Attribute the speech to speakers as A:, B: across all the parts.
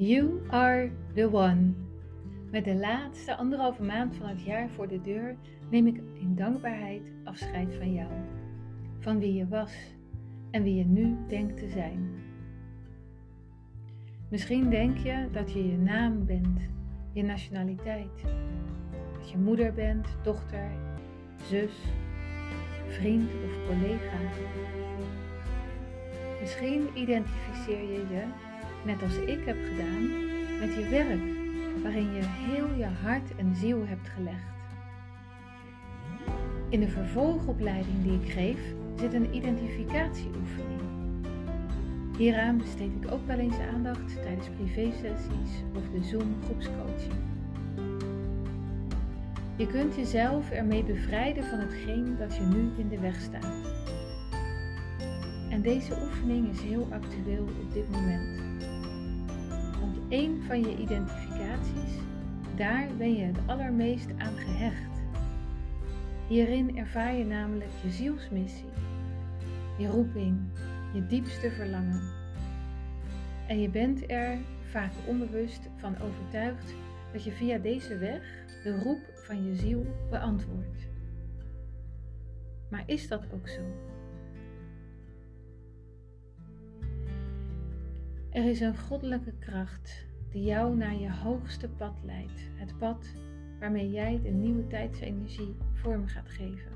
A: You are the one. Met de laatste anderhalve maand van het jaar voor de deur neem ik in dankbaarheid afscheid van jou. Van wie je was en wie je nu denkt te zijn. Misschien denk je dat je je naam bent, je nationaliteit. Dat je moeder bent, dochter, zus, vriend of collega. Misschien identificeer je je net als ik heb gedaan, met je werk, waarin je heel je hart en ziel hebt gelegd. In de vervolgopleiding die ik geef zit een identificatieoefening. Hieraan besteed ik ook wel eens aandacht tijdens privésessies of de Zoom groepscoaching. Je kunt jezelf ermee bevrijden van hetgeen dat je nu in de weg staat. En deze oefening is heel actueel op dit moment één van je identificaties, daar ben je het allermeest aan gehecht. Hierin ervaar je namelijk je zielsmissie, je roeping, je diepste verlangen. En je bent er vaak onbewust van overtuigd dat je via deze weg de roep van je ziel beantwoordt. Maar is dat ook zo? Er is een goddelijke kracht die jou naar je hoogste pad leidt. Het pad waarmee jij de nieuwe tijdsenergie vorm gaat geven.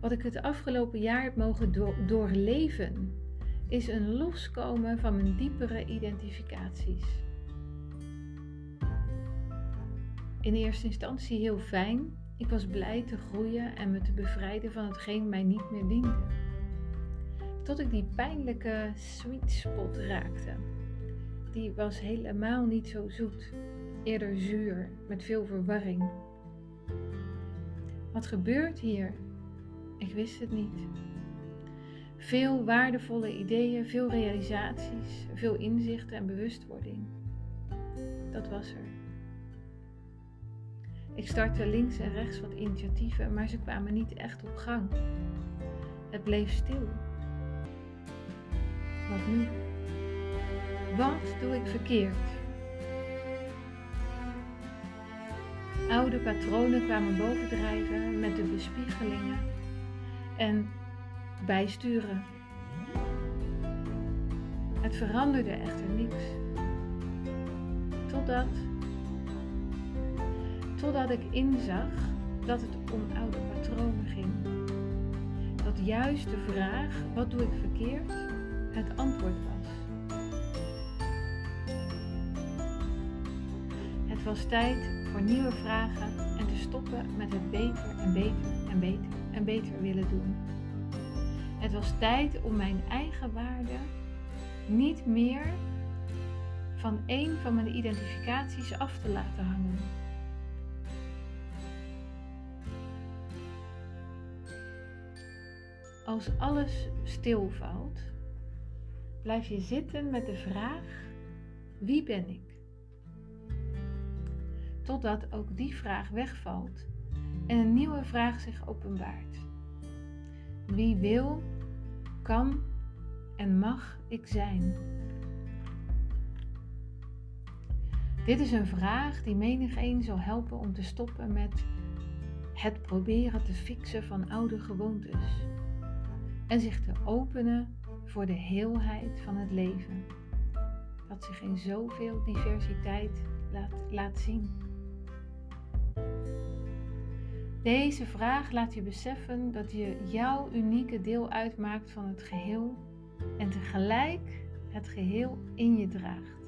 A: Wat ik het afgelopen jaar heb mogen doorleven, is een loskomen van mijn diepere identificaties. In eerste instantie heel fijn. Ik was blij te groeien en me te bevrijden van hetgeen mij niet meer diende tot ik die pijnlijke sweet spot raakte. Die was helemaal niet zo zoet, eerder zuur, met veel verwarring. Wat gebeurt hier? Ik wist het niet. Veel waardevolle ideeën, veel realisaties, veel inzichten en bewustwording. Dat was er. Ik startte links en rechts wat initiatieven, maar ze kwamen niet echt op gang. Het bleef stil. Wat nu? Wat doe ik verkeerd? Oude patronen kwamen bovendrijven met de bespiegelingen en bijsturen. Het veranderde echter niks. Totdat, totdat ik inzag dat het om oude patronen ging. Dat juist de vraag, wat doe ik verkeerd, het antwoord was. Het was tijd voor nieuwe vragen en te stoppen met het beter en beter en beter en beter willen doen. Het was tijd om mijn eigen waarde niet meer van een van mijn identificaties af te laten hangen. Als alles stilvalt, blijf je zitten met de vraag: wie ben ik? Totdat ook die vraag wegvalt en een nieuwe vraag zich openbaart. Wie wil, kan en mag ik zijn? Dit is een vraag die menig een zal helpen om te stoppen met het proberen te fixen van oude gewoontes en zich te openen voor de heelheid van het leven, dat zich in zoveel diversiteit laat, laat zien. Deze vraag laat je beseffen dat je jouw unieke deel uitmaakt van het geheel en tegelijk het geheel in je draagt.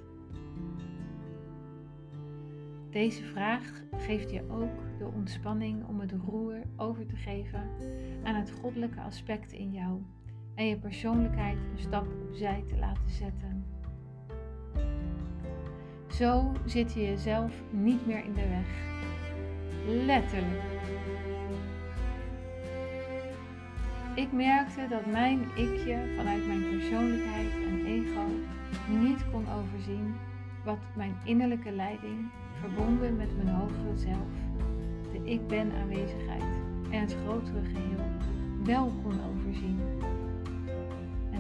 A: Deze vraag geeft je ook de ontspanning om het roer over te geven aan het goddelijke aspect in jou en je persoonlijkheid een stap opzij te laten zetten. Zo zit je jezelf niet meer in de weg. Letterlijk. Ik merkte dat mijn ikje vanuit mijn persoonlijkheid en ego niet kon overzien wat mijn innerlijke leiding, verbonden met mijn hogere zelf, de ik ben aanwezigheid en het grotere geheel, wel kon overzien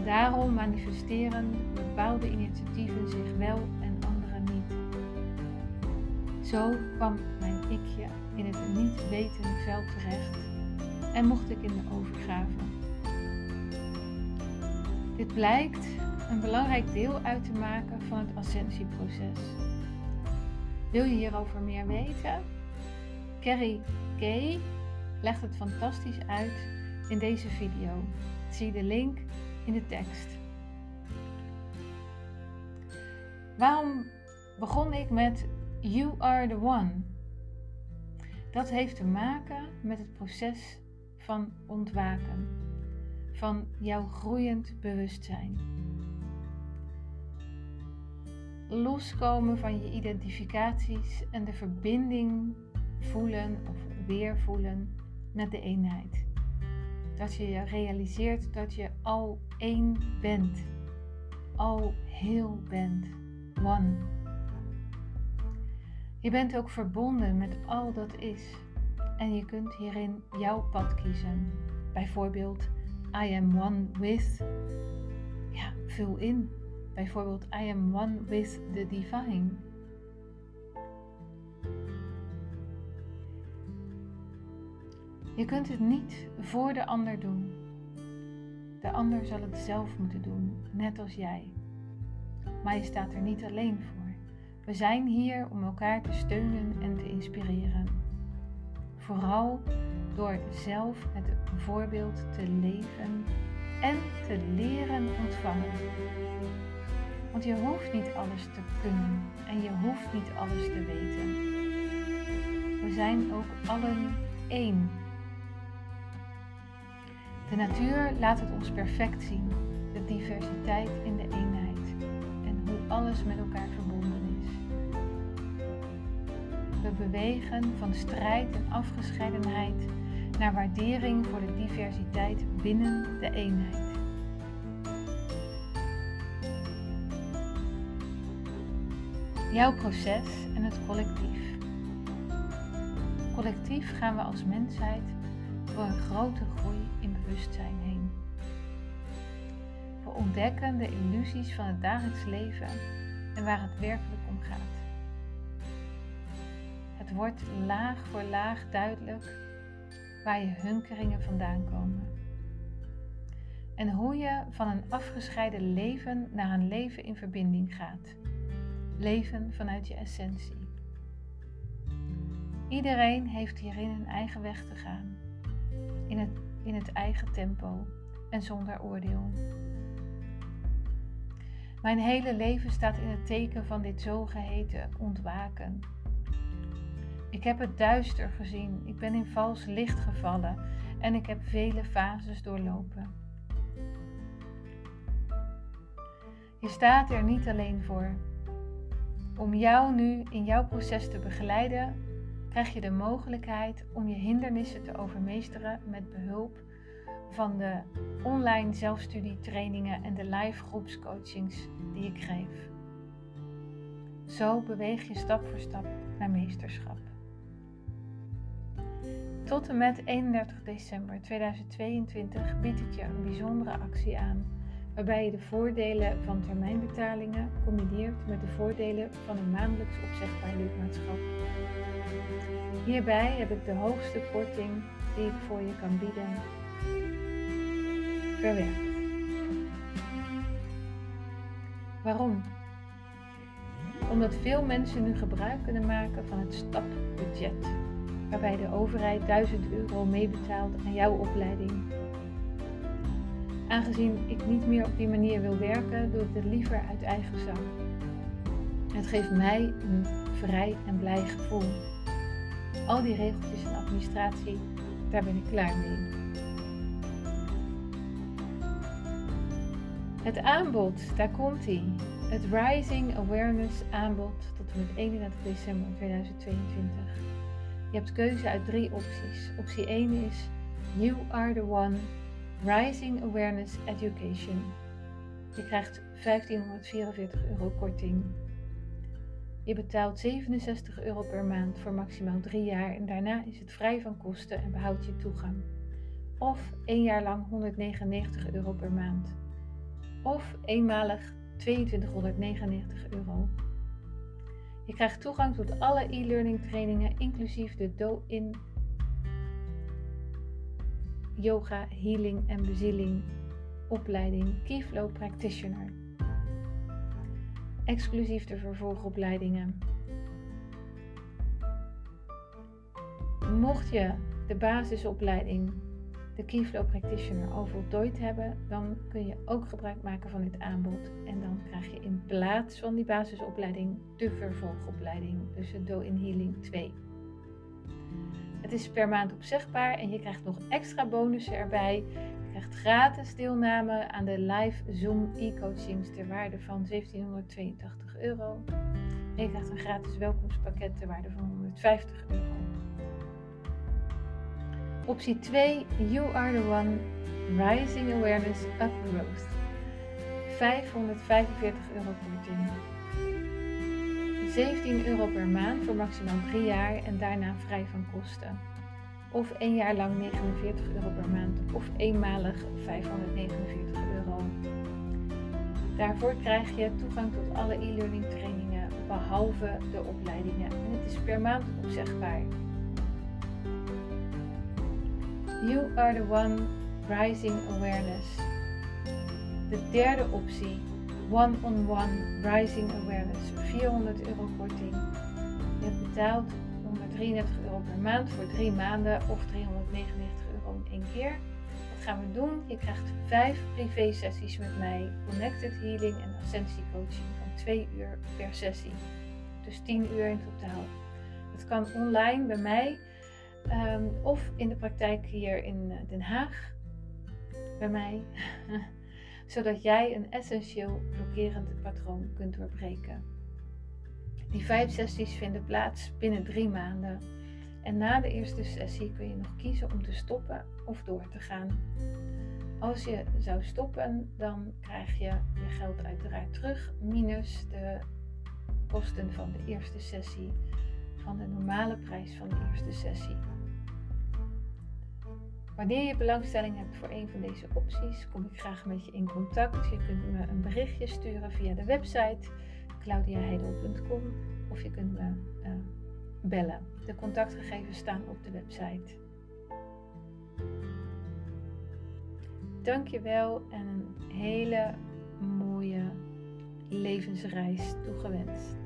A: daarom manifesteren bepaalde initiatieven zich wel en andere niet. Zo kwam mijn ikje in het niet wetende veld terecht en mocht ik in de overgave. Dit blijkt een belangrijk deel uit te maken van het ascensieproces. Wil je hierover meer weten? Carrie Kay legt het fantastisch uit in deze video. Zie de link in de tekst. Waarom begon ik met You are the one? Dat heeft te maken met het proces van ontwaken, van jouw groeiend bewustzijn. Loskomen van je identificaties en de verbinding voelen of weer voelen met de eenheid. Dat je realiseert dat je al één bent, al heel bent, one. Je bent ook verbonden met al dat is en je kunt hierin jouw pad kiezen. Bijvoorbeeld, I am one with, ja, vul in. Bijvoorbeeld, I am one with the divine. Je kunt het niet voor de ander doen. De ander zal het zelf moeten doen, net als jij. Maar je staat er niet alleen voor. We zijn hier om elkaar te steunen en te inspireren. Vooral door zelf het voorbeeld te leven en te leren ontvangen. Want je hoeft niet alles te kunnen en je hoeft niet alles te weten. We zijn ook allen één. De natuur laat het ons perfect zien, de diversiteit in de eenheid en hoe alles met elkaar verbonden is. We bewegen van strijd en afgescheidenheid naar waardering voor de diversiteit binnen de eenheid. Jouw proces en het collectief. Collectief gaan we als mensheid door een grote groei bewustzijn heen. We ontdekken de illusies van het dagelijks leven en waar het werkelijk om gaat. Het wordt laag voor laag duidelijk waar je hunkeringen vandaan komen. En hoe je van een afgescheiden leven naar een leven in verbinding gaat. Leven vanuit je essentie. Iedereen heeft hierin een eigen weg te gaan in het, in het eigen tempo en zonder oordeel. Mijn hele leven staat in het teken van dit zogeheten ontwaken. Ik heb het duister gezien, ik ben in vals licht gevallen en ik heb vele fases doorlopen. Je staat er niet alleen voor. Om jou nu in jouw proces te begeleiden, krijg je de mogelijkheid om je hindernissen te overmeesteren met behulp van de online zelfstudietrainingen en de live groepscoachings die ik geef. Zo beweeg je stap voor stap naar meesterschap. Tot en met 31 december 2022 bied ik je een bijzondere actie aan, waarbij je de voordelen van termijnbetalingen combineert met de voordelen van een maandelijks opzegbaar lidmaatschap. Hierbij heb ik de hoogste korting die ik voor je kan bieden verwerkt. Waarom? Omdat veel mensen nu gebruik kunnen maken van het stapbudget, waarbij de overheid 1000 euro meebetaalt aan jouw opleiding. Aangezien ik niet meer op die manier wil werken, doe ik het liever uit eigen zak. Het geeft mij een vrij en blij gevoel. Al die regeltjes en administratie, daar ben ik klaar mee. Het aanbod, daar komt ie. Het Rising Awareness aanbod tot en met 31 december 2022. Je hebt keuze uit drie opties. Optie 1 is You Are The One Rising Awareness Education. Je krijgt 1544 euro korting. Je betaalt 67 euro per maand voor maximaal 3 jaar en daarna is het vrij van kosten en behoud je toegang. Of 1 jaar lang 199 euro per maand. of eenmalig 2299 euro. Je krijgt toegang tot alle e-learning trainingen, inclusief de Do-In Yoga, Healing en Bezieling opleiding Keyflow Practitioner. Exclusief de vervolgopleidingen. Mocht je de basisopleiding, de Keyflow Practitioner, al voltooid hebben, dan kun je ook gebruik maken van dit aanbod. En dan krijg je in plaats van die basisopleiding de vervolgopleiding, dus Do in Healing 2. Het is per maand opzegbaar en je krijgt nog extra bonussen erbij. Krijgt gratis deelname aan de live Zoom e-coachings ter waarde van 1782 euro. En je krijgt een gratis welkomstpakket ter waarde van 150 euro. Optie 2, You Are The One, Rising Awareness Up Growth. 545 euro korting. 17 euro per maand voor maximaal 3 jaar en daarna vrij van kosten. Of 1 jaar lang 49 euro per maand of eenmalig 549 euro. Daarvoor krijg je toegang tot alle e-learning trainingen behalve de opleidingen en het is per maand opzegbaar. You are the one rising awareness. De derde optie, one-on-one rising awareness, 400 euro korting. Je hebt betaald 133 euro per maand voor drie maanden of 399 euro in één keer. Wat gaan we doen? Je krijgt vijf privé sessies met mij, connected healing en ascensie coaching van 2 uur per sessie. Dus 10 uur in totaal. Het kan online bij mij Ehm, of in de praktijk hier in eh, Den Haag bij mij. zodat jij een essentieel blokkerend patroon kunt doorbreken. Die vijf sessies vinden plaats binnen drie maanden. En na de eerste sessie kun je nog kiezen om te stoppen of door te gaan. Als je zou stoppen, dan krijg je je geld uiteraard terug, minus de kosten van de eerste sessie, van de normale prijs van de eerste sessie. Wanneer je belangstelling hebt voor een van deze opties, kom ik graag met je in contact. Je kunt me een berichtje sturen via de website claudiaheidel.com of je kunt me uh, bellen. De contactgegevens staan op de website. Dankjewel en een hele mooie levensreis toegewenst.